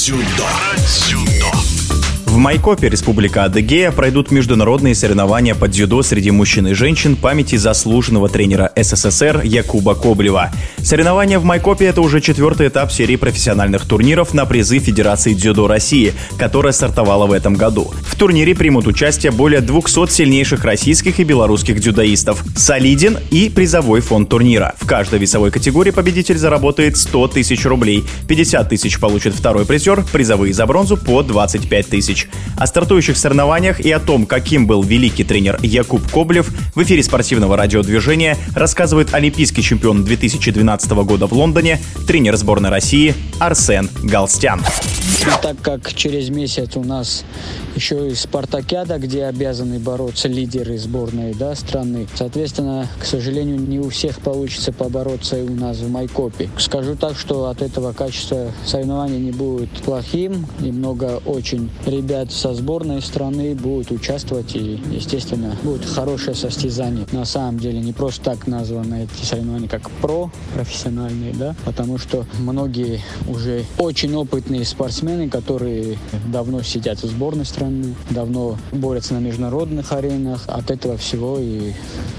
Про дзюдо. В Майкопе, Республика Адыгея, пройдут международные соревнования по дзюдо среди мужчин и женщин памяти заслуженного тренера СССР Якуба Коблева. Соревнования в Майкопе – это уже четвертый этап серии профессиональных турниров на призы Федерации дзюдо России, которая стартовала в этом году. В турнире примут участие более 200 сильнейших российских и белорусских дзюдоистов. Солиден и призовой фонд турнира. В каждой весовой категории победитель заработает 100 тысяч рублей, 50 тысяч получит второй призер, призовые за бронзу по 25 тысяч. О стартующих соревнованиях и о том, каким был великий тренер Якуб Коблев, в эфире спортивного радиодвижения рассказывает олимпийский чемпион 2012 года в Лондоне, тренер сборной России Арсен Галстян. Так как через месяц у нас еще и спартакиада, где обязаны бороться лидеры сборной да, страны. Соответственно, к сожалению, не у всех получится побороться и у нас в Майкопе. Скажу так, что от этого качества соревнования не будет плохим, и много очень ребят со сборной страны будут участвовать, и, естественно, будет хорошее состязание. На самом деле, не просто так названы эти соревнования, как про профессиональные, да, потому что многие уже очень опытные спортсмены, которые давно сидят в сборной страны, давно борются на международных аренах. От этого всего и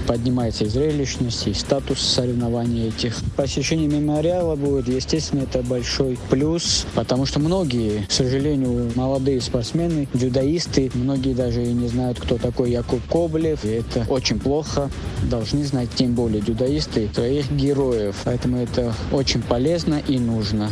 поднимается и зрелищность, и статус соревнований этих. Посещение мемориала будет, естественно, это большой плюс, потому что многие, к сожалению, молодые спортсмены, дзюдоисты, многие даже и не знают, кто такой Якуб Коблев, и это очень плохо. Должны знать, тем более дзюдоисты, своих героев. Поэтому это очень полезно и нужно.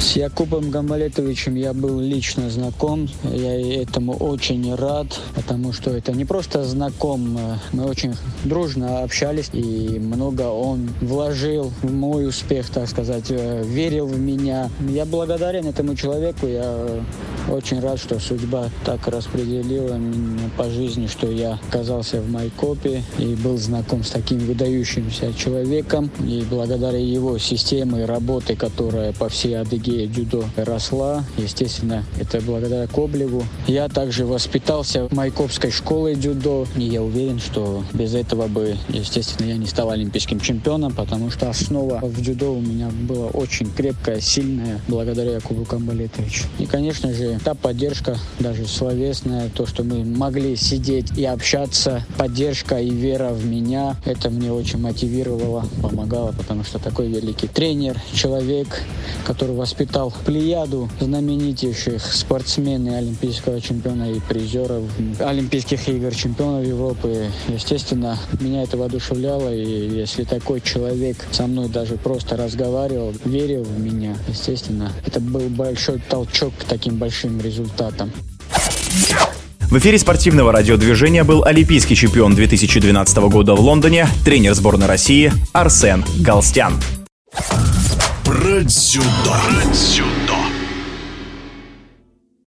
С Якубом Гамбалетовичем я был лично знаком. Я этому очень рад, потому что это не просто знаком. Мы очень дружно общались, и много он вложил в мой успех, так сказать, э, верил в меня. Я благодарен этому человеку. Я очень рад, что судьба так распределила меня по жизни, что я оказался в Майкопе и был знаком с таким выдающимся человеком. И благодаря его системе работы, которая по всей Адыгее дзюдо росла, естественно, это благодаря Коблеву. Я также воспитался в Майкопской школе дзюдо, и я уверен, что без этого бы, естественно, я не стал олимпийским чемпионом, потому что основа в дзюдо у меня была очень крепкая, сильная, благодаря Якубу Камбалетовичу. И, конечно же, та поддержка, даже словесная, то, что мы могли сидеть и общаться, поддержка и вера в меня, это мне очень мотивировало, помогало, потому что такой великий тренер, человек, который воспитал плеяду знаменитейших спортсменов, олимпийского чемпиона и призеров Олимпийских игр, чемпионов Европы. Естественно, меня это воодушевляло, и если такой человек со мной даже просто разговаривал, верил в меня, естественно, это был большой толчок к таким большим хорошим результатом. В эфире спортивного радиодвижения был олимпийский чемпион 2012 года в Лондоне, тренер сборной России Арсен Галстян. Про дзюдо. Про дзюдо.